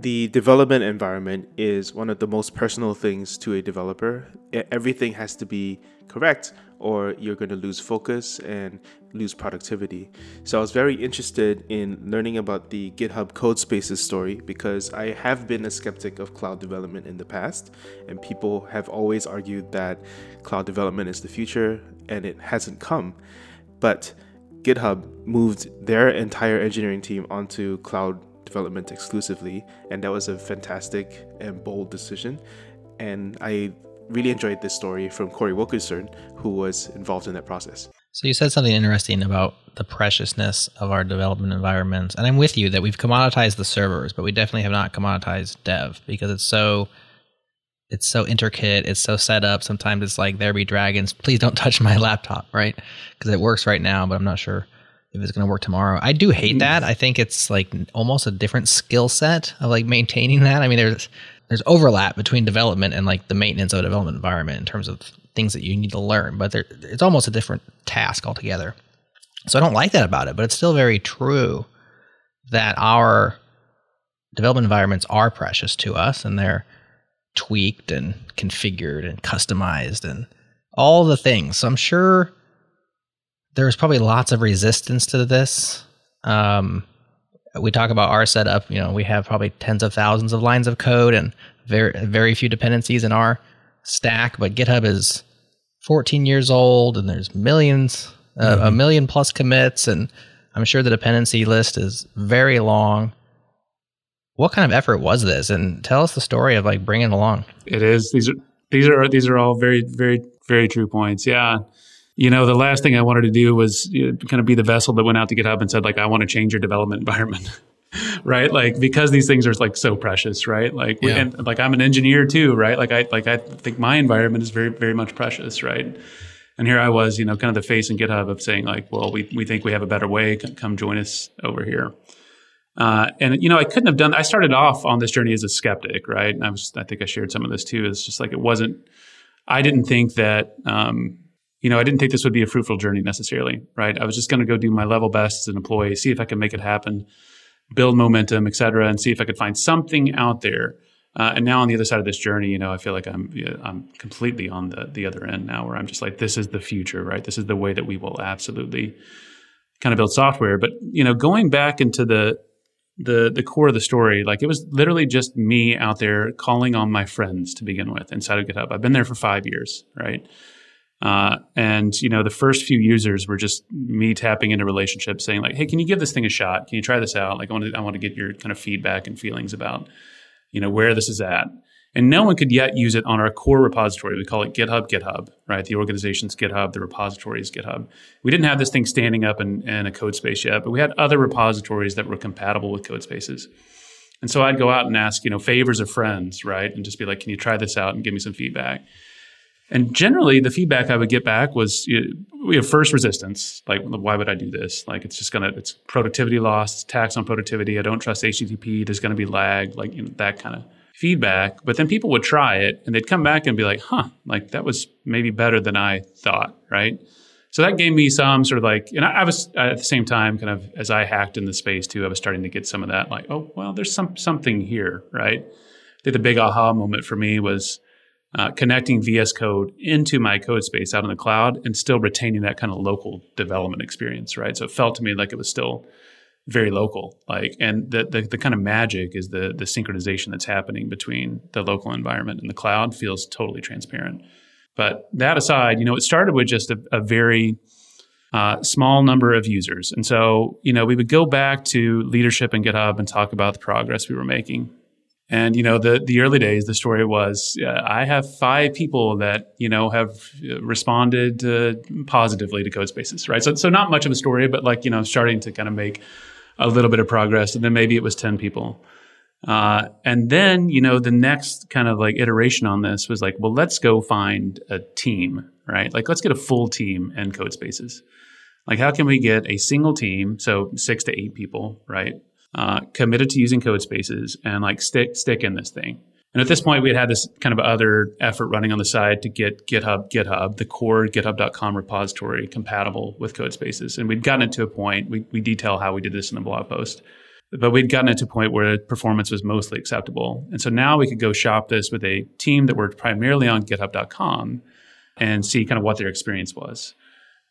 the development environment is one of the most personal things to a developer. Everything has to be correct, or you're going to lose focus and lose productivity. So I was very interested in learning about the GitHub Codespaces story because I have been a skeptic of cloud development in the past, and people have always argued that cloud development is the future, and it hasn't come. But GitHub moved their entire engineering team onto cloud development exclusively, and that was a fantastic and bold decision. And I really enjoyed this story from Cory Wilkerson, who was involved in that process. So you said something interesting about the preciousness of our development environments, and I'm with you that we've commoditized the servers, but we definitely have not commoditized dev because it's so it's so intricate, it's so set up. Sometimes it's like there be dragons, please don't touch my laptop, right? Because it works right now, but I'm not sure if it's going to work tomorrow. I do hate mm. that. I think it's like almost a different skill set of like maintaining that. I mean, there's there's overlap between development and like the maintenance of a development environment in terms of things that you need to learn, but there, it's almost a different task altogether. So I don't like that about it, but it's still very true that our development environments are precious to us and they're tweaked and configured and customized and all the things. So I'm sure there's probably lots of resistance to this. Um, we talk about our setup. You know, we have probably tens of thousands of lines of code and very very few dependencies in our stack. But GitHub is 14 years old, and there's millions, uh, mm-hmm. a million plus commits, and I'm sure the dependency list is very long. What kind of effort was this? And tell us the story of like bringing it along. It is. These are these are these are all very very very true points. Yeah you know, the last thing I wanted to do was you know, kind of be the vessel that went out to GitHub and said, like, I want to change your development environment. right? Like because these things are like so precious right? Like yeah. and like i'm an engineer too right? Like i like i think my environment is very very much precious right? And here i was you know kind of the face in github of saying like well we, we think we have a better way. Come join us over here. Uh, and you know i couldn't have done i started off on this journey as a skeptic right? And i was i think i shared some of this too it's just like it wasn't i didn't think that um, you know, I didn't think this would be a fruitful journey necessarily, right? I was just going to go do my level best as an employee, see if I could make it happen, build momentum, et cetera, and see if I could find something out there. Uh, and now on the other side of this journey, you know, I feel like I'm I'm completely on the the other end now, where I'm just like, this is the future, right? This is the way that we will absolutely kind of build software. But you know, going back into the the the core of the story, like it was literally just me out there calling on my friends to begin with inside of GitHub. I've been there for five years, right? Uh, and you know, the first few users were just me tapping into relationships, saying like, "Hey, can you give this thing a shot? Can you try this out? Like, I want to, I want to get your kind of feedback and feelings about, you know, where this is at." And no one could yet use it on our core repository. We call it GitHub GitHub, right? The organization's GitHub, the repository's GitHub. We didn't have this thing standing up in, in a code space yet, but we had other repositories that were compatible with code spaces. And so I'd go out and ask, you know, favors of friends, right? And just be like, can you try this out and give me some feedback? And generally, the feedback I would get back was you know, we have first resistance. Like, why would I do this? Like, it's just gonna, it's productivity loss, tax on productivity. I don't trust HTTP. There's gonna be lag, like you know, that kind of feedback. But then people would try it and they'd come back and be like, huh, like that was maybe better than I thought, right? So that gave me some sort of like, and I, I was at the same time, kind of as I hacked in the space too, I was starting to get some of that, like, oh, well, there's some something here, right? I think the big aha moment for me was uh, connecting VS Code into my code space out in the cloud and still retaining that kind of local development experience, right? So it felt to me like it was still very local, like, and the, the, the kind of magic is the the synchronization that's happening between the local environment and the cloud feels totally transparent. But that aside, you know, it started with just a, a very uh, small number of users, and so you know we would go back to leadership in GitHub and talk about the progress we were making. And you know, the the early days, the story was uh, I have five people that you know have uh, responded uh, positively to code spaces, right? So so not much of a story, but like you know, starting to kind of make a little bit of progress. And then maybe it was ten people. Uh, and then you know, the next kind of like iteration on this was like, well, let's go find a team, right? Like let's get a full team in code spaces. Like how can we get a single team, so six to eight people, right? Uh, committed to using code spaces and like stick stick in this thing. And at this point, we had had this kind of other effort running on the side to get GitHub, GitHub, the core GitHub.com repository compatible with code spaces. And we'd gotten it to a point, we, we detail how we did this in the blog post, but we'd gotten it to a point where performance was mostly acceptable. And so now we could go shop this with a team that worked primarily on GitHub.com and see kind of what their experience was.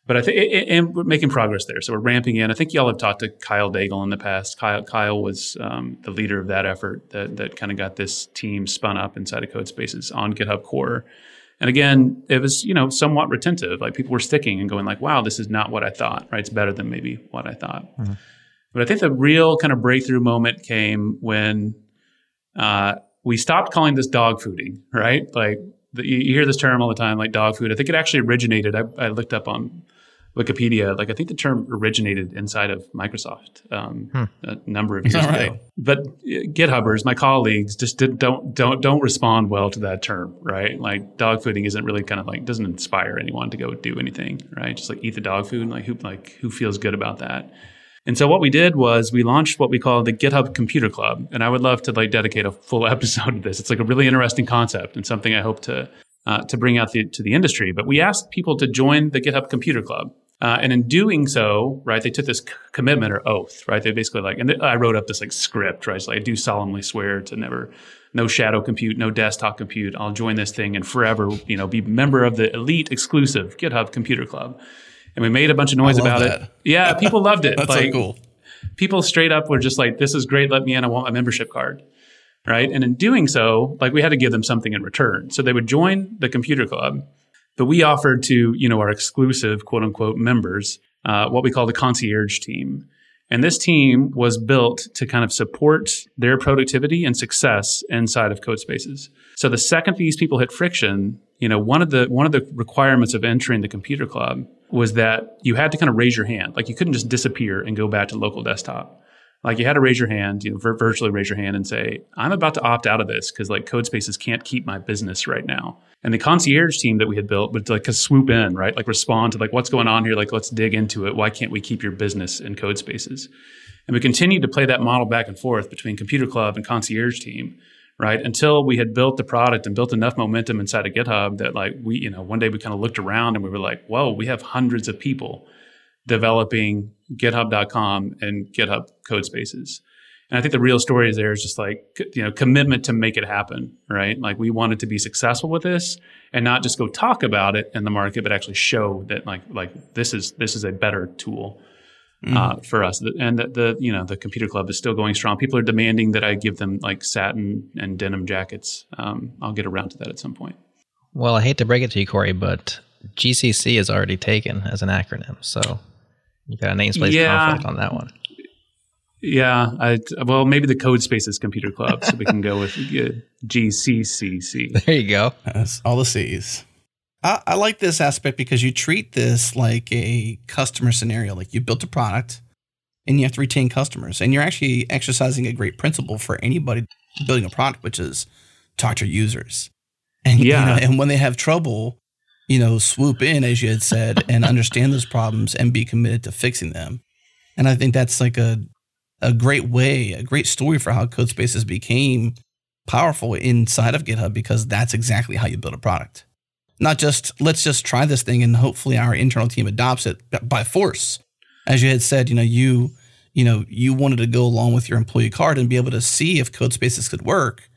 But I think, and we're making progress there. So we're ramping in. I think y'all have talked to Kyle Daigle in the past. Kyle, Kyle was um, the leader of that effort that, that kind of got this team spun up inside of Codespaces on GitHub Core. And again, it was, you know, somewhat retentive. Like people were sticking and going like, wow, this is not what I thought, right? It's better than maybe what I thought. Mm-hmm. But I think the real kind of breakthrough moment came when uh, we stopped calling this dog fooding, right? Like the, you hear this term all the time, like dog food. I think it actually originated. I, I looked up on Wikipedia, like I think the term originated inside of Microsoft um, hmm. a number of years right. ago. But uh, GitHubbers, my colleagues, just did, don't don't don't respond well to that term, right? Like dog fooding isn't really kind of like doesn't inspire anyone to go do anything, right? Just like eat the dog food, like who like who feels good about that? And so what we did was we launched what we call the GitHub Computer Club, and I would love to like dedicate a full episode to this. It's like a really interesting concept and something I hope to uh, to bring out the, to the industry. But we asked people to join the GitHub Computer Club. Uh, and in doing so, right, they took this c- commitment or oath, right? They basically like, and th- I wrote up this like script, right? So I do solemnly swear to never, no shadow compute, no desktop compute. I'll join this thing and forever, you know, be member of the elite exclusive GitHub Computer Club. And we made a bunch of noise about that. it. Yeah, people loved it. That's like, so cool. People straight up were just like, "This is great. Let me in. I want my membership card." Right. And in doing so, like we had to give them something in return. So they would join the computer club but we offered to, you know, our exclusive quote unquote members, uh, what we call the concierge team. And this team was built to kind of support their productivity and success inside of code spaces So the second these people hit friction, you know, one of the one of the requirements of entering the computer club was that you had to kind of raise your hand. Like you couldn't just disappear and go back to local desktop. Like you had to raise your hand, you know, virtually raise your hand and say, "I'm about to opt out of this because like code spaces can't keep my business right now." And the concierge team that we had built would like swoop in, right? Like respond to like what's going on here. Like let's dig into it. Why can't we keep your business in code spaces? And we continued to play that model back and forth between Computer Club and concierge team, right? Until we had built the product and built enough momentum inside of GitHub that like we, you know, one day we kind of looked around and we were like, whoa, we have hundreds of people developing GitHub.com and GitHub code spaces. And I think the real story is there is just like, you know, commitment to make it happen, right? Like we wanted to be successful with this and not just go talk about it in the market, but actually show that like, like this is, this is a better tool. Mm-hmm. Uh, for us, and the, the, you know the computer club is still going strong. People are demanding that I give them like satin and denim jackets. Um, I'll get around to that at some point. Well, I hate to break it to you, Cory, but GCC is already taken as an acronym. So you got a namespace yeah. conflict on that one. Yeah, I, well, maybe the Codespaces Computer Club, so we can go with uh, GCCC. There you go. That's all the C's. I, I like this aspect because you treat this like a customer scenario. Like you built a product, and you have to retain customers, and you're actually exercising a great principle for anybody building a product, which is talk to users. And yeah, you know, and when they have trouble, you know, swoop in, as you had said, and understand those problems and be committed to fixing them. And I think that's like a a great way, a great story for how Codespaces became powerful inside of GitHub because that's exactly how you build a product. Not just let's just try this thing and hopefully our internal team adopts it by force. As you had said, you know, you you know, you wanted to go along with your employee card and be able to see if Codespaces could work.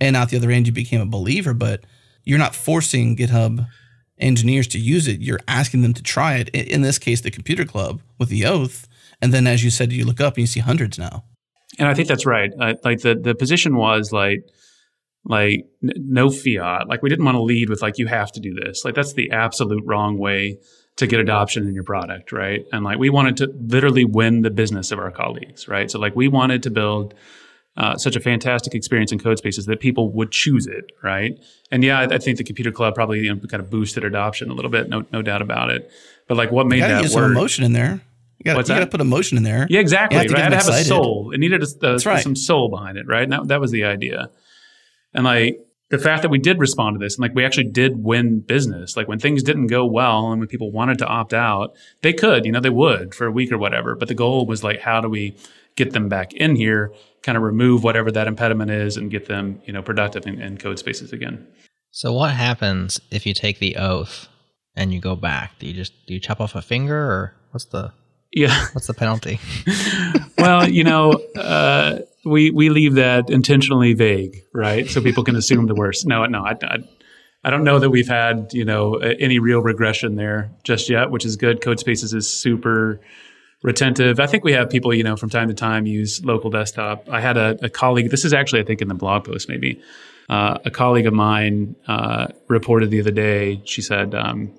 And out the other end, you became a believer, but you're not forcing GitHub engineers to use it. You're asking them to try it. In this case, the computer club with the oath. And then, as you said, you look up and you see hundreds now. And I think that's right. like the the position was like like n- no fiat. Like we didn't want to lead with like you have to do this. Like that's the absolute wrong way to get adoption in your product, right? And like we wanted to literally win the business of our colleagues, right? So like we wanted to build uh, such a fantastic experience in code spaces that people would choose it, right? And yeah, I, I think the Computer Club probably you know, kind of boosted adoption a little bit, no, no doubt about it. But like, what made that get some emotion in there. You got to put emotion in there. Yeah, exactly. Right? It had to have a soul. It needed a, a, right. some soul behind it, right? And that, that was the idea. And like the fact that we did respond to this and like we actually did win business, like when things didn't go well and when people wanted to opt out, they could, you know, they would for a week or whatever. But the goal was like, how do we get them back in here, kind of remove whatever that impediment is and get them, you know, productive in, in Codespaces again. So what happens if you take the oath and you go back? Do you just do you chop off a finger or what's the Yeah. What's the penalty? well, you know, uh, we we leave that intentionally vague, right? So people can assume the worst. No, no, I, I, I don't know that we've had you know any real regression there just yet, which is good. Code Spaces is super retentive. I think we have people, you know, from time to time use local desktop. I had a, a colleague. This is actually, I think, in the blog post maybe. Uh, a colleague of mine uh, reported the other day. She said, um,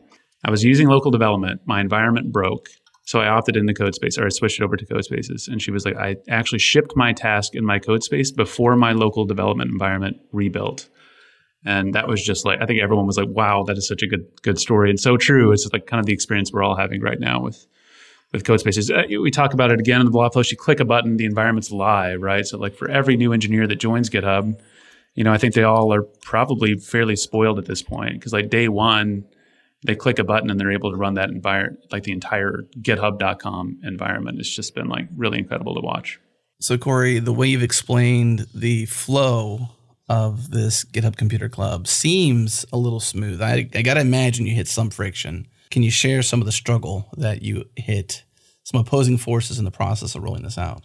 "I was using local development. My environment broke." So I opted in into CodeSpace or I switched it over to CodeSpaces. And she was like, I actually shipped my task in my CodeSpace before my local development environment rebuilt. And that was just like, I think everyone was like, wow, that is such a good, good story. And so true. It's like kind of the experience we're all having right now with, with CodeSpaces. Uh, we talk about it again in the blog post. You click a button, the environment's live, right? So like for every new engineer that joins GitHub, you know, I think they all are probably fairly spoiled at this point because like day one, they click a button and they're able to run that environment, like the entire GitHub.com environment. It's just been like really incredible to watch. So, Cory, the way you've explained the flow of this GitHub Computer Club seems a little smooth. I, I got to imagine you hit some friction. Can you share some of the struggle that you hit, some opposing forces in the process of rolling this out?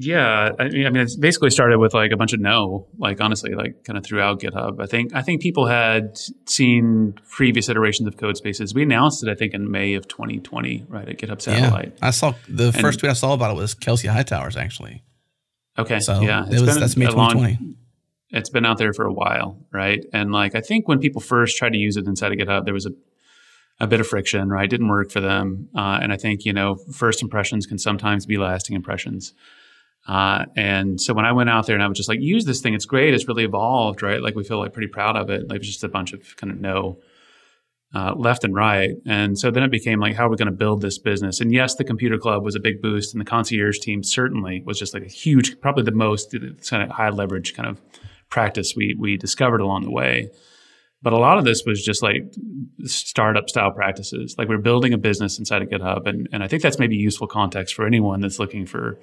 Yeah, I mean, I mean, it's basically started with like a bunch of no, like honestly, like kind of throughout GitHub. I think I think people had seen previous iterations of CodeSpaces. We announced it, I think, in May of 2020, right at GitHub Satellite. Yeah, I saw the and, first tweet I saw about it was Kelsey Hightower's actually. Okay, so yeah, it was that's May 2020. Long, it's been out there for a while, right? And like I think when people first tried to use it inside of GitHub, there was a a bit of friction, right? Didn't work for them, uh, and I think you know first impressions can sometimes be lasting impressions. Uh, and so when I went out there and I was just like, use this thing, it's great, it's really evolved, right? Like we feel like pretty proud of it. Like it just a bunch of kind of no uh, left and right. And so then it became like, how are we going to build this business? And yes, the computer club was a big boost, and the concierge team certainly was just like a huge, probably the most kind of high leverage kind of practice we we discovered along the way. But a lot of this was just like startup style practices. Like we're building a business inside of GitHub, and and I think that's maybe useful context for anyone that's looking for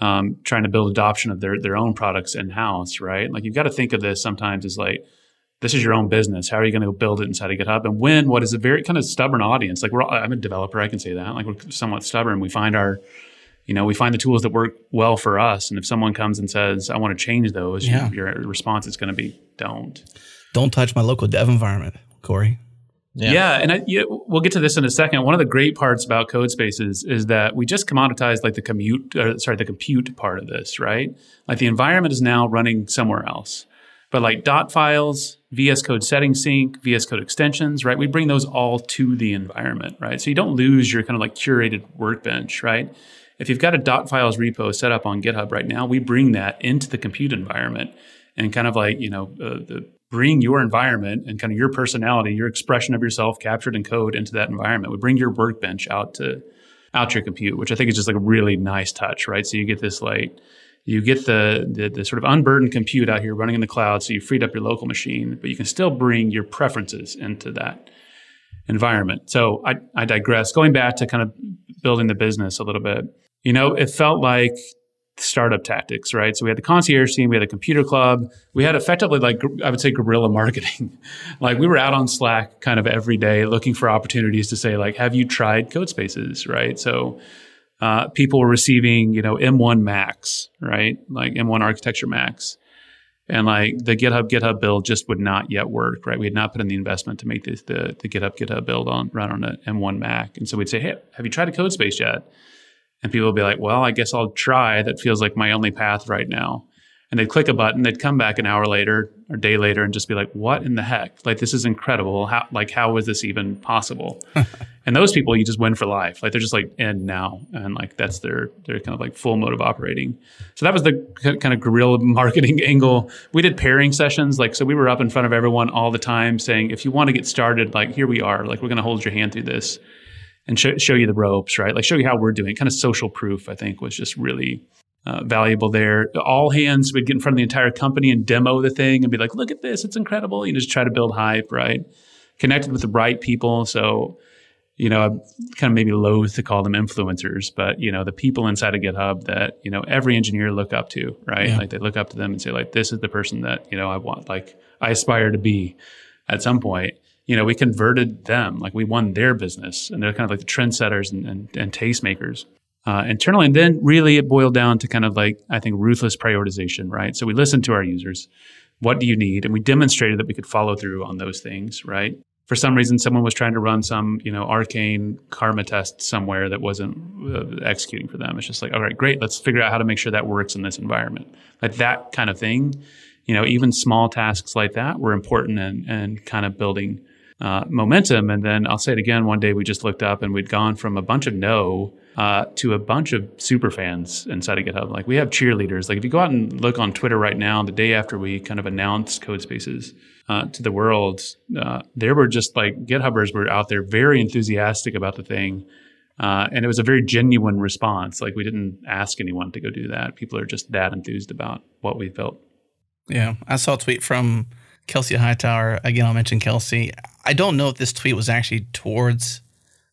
um, trying to build adoption of their their own products in house, right? Like you've got to think of this sometimes as like this is your own business. How are you going to build it inside of GitHub and when? What is a very kind of stubborn audience? Like we're all, I'm a developer, I can say that. Like we're somewhat stubborn. We find our you know, we find the tools that work well for us. And if someone comes and says, I want to change those, yeah. your, your response is going to be, don't. Don't touch my local dev environment, Cory. Yeah, yeah and I, yeah, we'll get to this in a second. One of the great parts about code spaces is that we just commoditized like the commute, uh, sorry, the compute part of this, right? Like the environment is now running somewhere else, but like dot files, VS Code settings sync, VS Code extensions, right? We bring those all to the environment, right? So you don't lose your kind of like curated workbench, right? If you've got a dot files repo set up on GitHub right now, we bring that into the compute environment and kind of like you know uh, the bring your environment and kind of your personality, your expression of yourself captured in code into that environment. We bring your workbench out to out your compute, which I think is just like a really nice touch, right? So you get this like you get the, the, the sort of unburdened compute out here running in the cloud, so you freed up your local machine, but you can still bring your preferences into that environment. So I, I digress. Going back to kind of building the business a little bit, you know, it felt like startup tactics, right? So we had the concierge team, we had a computer club, we had effectively like I would say guerrilla marketing. like we were out on Slack kind of every day looking for opportunities to say like, have you tried CodeSpaces, right? So uh, people were receiving you know M1 Macs, right? Like M1 architecture Macs. And like the GitHub GitHub build just would not yet work, right? We had not put in the investment to make the the GitHub GitHub build on run on an M1 Mac, and so we'd say, "Hey, have you tried a CodeSpace yet?" And people will be like, well, I guess I'll try. That feels like my only path right now. And they'd click a button, they'd come back an hour later or day later and just be like, what in the heck? Like, this is incredible. How, like, how was this even possible? and those people, you just win for life. Like, they're just like, end now. And like, that's their, their kind of like full mode of operating. So that was the kind of guerrilla marketing angle. We did pairing sessions. Like, so we were up in front of everyone all the time saying, if you want to get started, like, here we are. Like, we're going to hold your hand through this and show, show you the ropes, right? Like show you how we're doing. Kind of social proof, I think, was just really uh, valuable there. All hands would get in front of the entire company and demo the thing and be like, look at this, it's incredible. You know, just try to build hype, right? Connected with the right people. So, you know, I'm kind of maybe loath to call them influencers, but you know, the people inside of GitHub that, you know, every engineer look up to, right? Yeah. Like they look up to them and say, like, this is the person that, you know, I want, like I aspire to be at some point you know, we converted them, like we won their business, and they're kind of like the trendsetters and, and, and tastemakers. Uh, internally, and then really it boiled down to kind of like I think ruthless prioritization, right? So we listened to our users. What do you need? And we demonstrated that we could follow through on those things, right? For some reason, someone was trying to run some, you know, arcane karma test somewhere that wasn't uh, executing for them. It's just like, all right, great. Let's figure out how to make sure that works in this environment. Like that kind of thing. You know, even small tasks like that were important and and kind of building uh, momentum. And then I'll say it again. One day we just looked up and we'd gone from a bunch of no uh, to a bunch of super fans inside of GitHub. Like we have cheerleaders. Like if you go out and look on Twitter right now, the day after we kind of announced Codespaces uh, to the world, uh, there were just like GitHubbers were out there very enthusiastic about the thing. Uh, and it was a very genuine response. Like we didn't ask anyone to go do that. People are just that enthused about what we built. Yeah, I saw a tweet from Kelsey Hightower. Again, I'll mention Kelsey. I don't know if this tweet was actually towards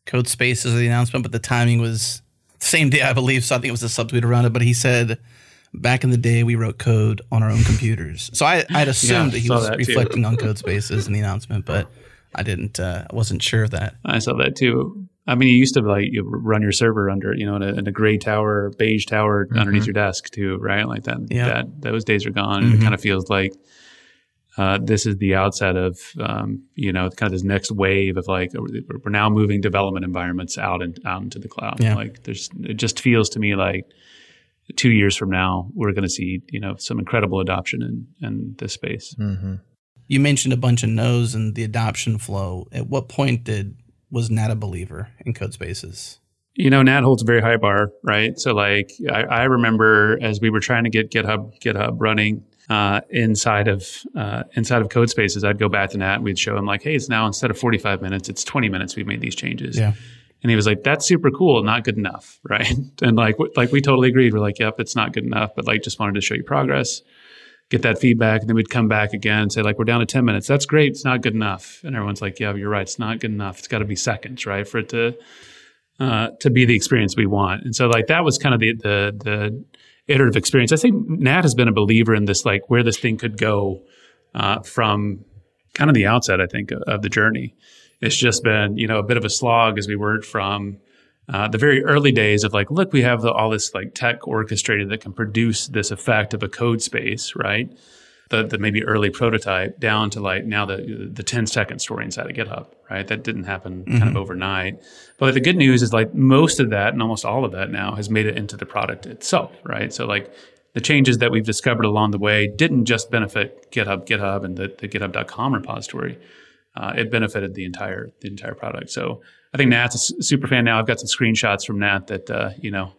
Codespaces of the announcement, but the timing was the same day, I believe. So I think it was a subtweet around it. But he said, back in the day, we wrote code on our own computers. So I, I'd assumed Yeah, that he was that reflecting on Code Spaces in the announcement, but I didn't, uh, I wasn't sure of that. I saw that too. I mean, you used to like you run your server under, you know, in a, in a gray tower, beige tower underneath your desk too, right? Like that. Yeah. That those days are gone. Mhm. It kind of feels like uh, this is the outset of, um, you know, kind of this next wave of like we're now moving development environments out and out into the cloud. Yeah. Like there's, it just feels to me like two years from now we're going to see, you know, some incredible adoption in in this space. Mm-hmm. You mentioned a bunch of no's and the adoption flow. At what point did was Nat a believer in code spaces? you know, Nat holds a very high bar, right? So like I, I remember as we were trying to get GitHub GitHub running uh, inside of uh, inside of code spaces, I'd go back to Nat and we'd show him like, hey, it's now instead of 45 minutes, it's 20 minutes. We've made these changes. Yeah. And he was like, "That's super cool, not good enough, right?" And like, w- like we totally agreed. We're like, "Yep, it's not good enough," but like, just wanted to show you progress, get that feedback, and then we'd come back again and say, like, "We're down to ten minutes. That's great. It's not good enough." And everyone's like, "Yeah, you're right. It's not good enough. It's got to be seconds, right, for it to uh, to be the experience we want." And so, like, that was kind of the the the iterative experience. I think Nat has been a believer in this, like, where this thing could go uh, from kind of the outset. I think of the journey it's just been you know a bit of a slog as we worked from uh, the very early days of like look we have the, all this like tech orchestrated that can produce this effect of a code space right the, the maybe early prototype down to like now the the 10 second story inside of github right that didn't happen kind of overnight but like, the good news is like most of that and almost all of that now has made it into the product itself right so like the changes that we've discovered along the way didn't just benefit github github and the, the github.com repository uh, it benefited the entire the entire product. So I think Nat's a super fan now. I've got some screenshots from Nat that uh, you know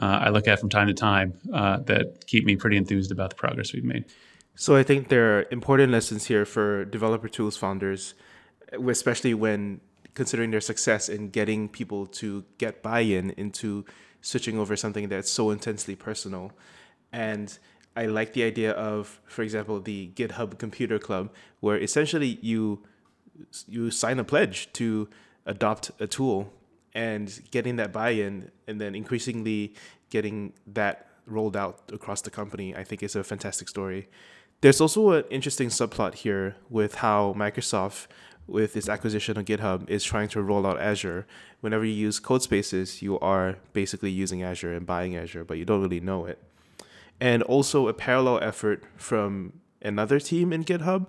uh, I look at from time to time uh, that keep me pretty enthused about the progress we've made. So I think there are important lessons here for developer tools founders, especially when considering their success in getting people to get buy-in into switching over something that's so intensely personal. And I like the idea of, for example, the GitHub Computer Club, where essentially you you sign a pledge to adopt a tool and getting that buy-in and then increasingly getting that rolled out across the company i think is a fantastic story there's also an interesting subplot here with how microsoft with its acquisition of github is trying to roll out azure. Whenever you use codespaces you are basically using azure and buying azure but you don't really know it. And also a parallel effort from another team in GitHub,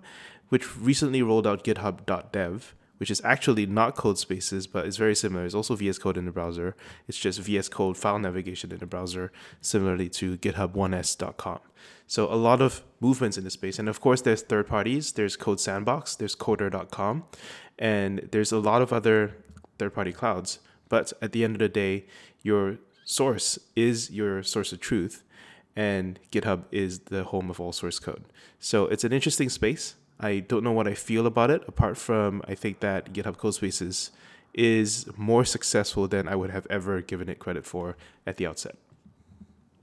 which recently rolled out GitHub.dev, which is actually not code spaces, but it's very similar. It's also VS Code in the browser. It's just VS Code file navigation in the browser, similarly to GitHub1s.com. So a lot of movements in the space. And of course, there's third parties. There's Code Sandbox, there's Coder.com, and there's a lot of other third party clouds. But at the end of the day, your source is your source of truth and GitHub is the home of all source code. So it's an interesting space. I don't know what I feel about it, apart from I think that GitHub Codespaces is more successful than I would have ever given it credit for at the outset.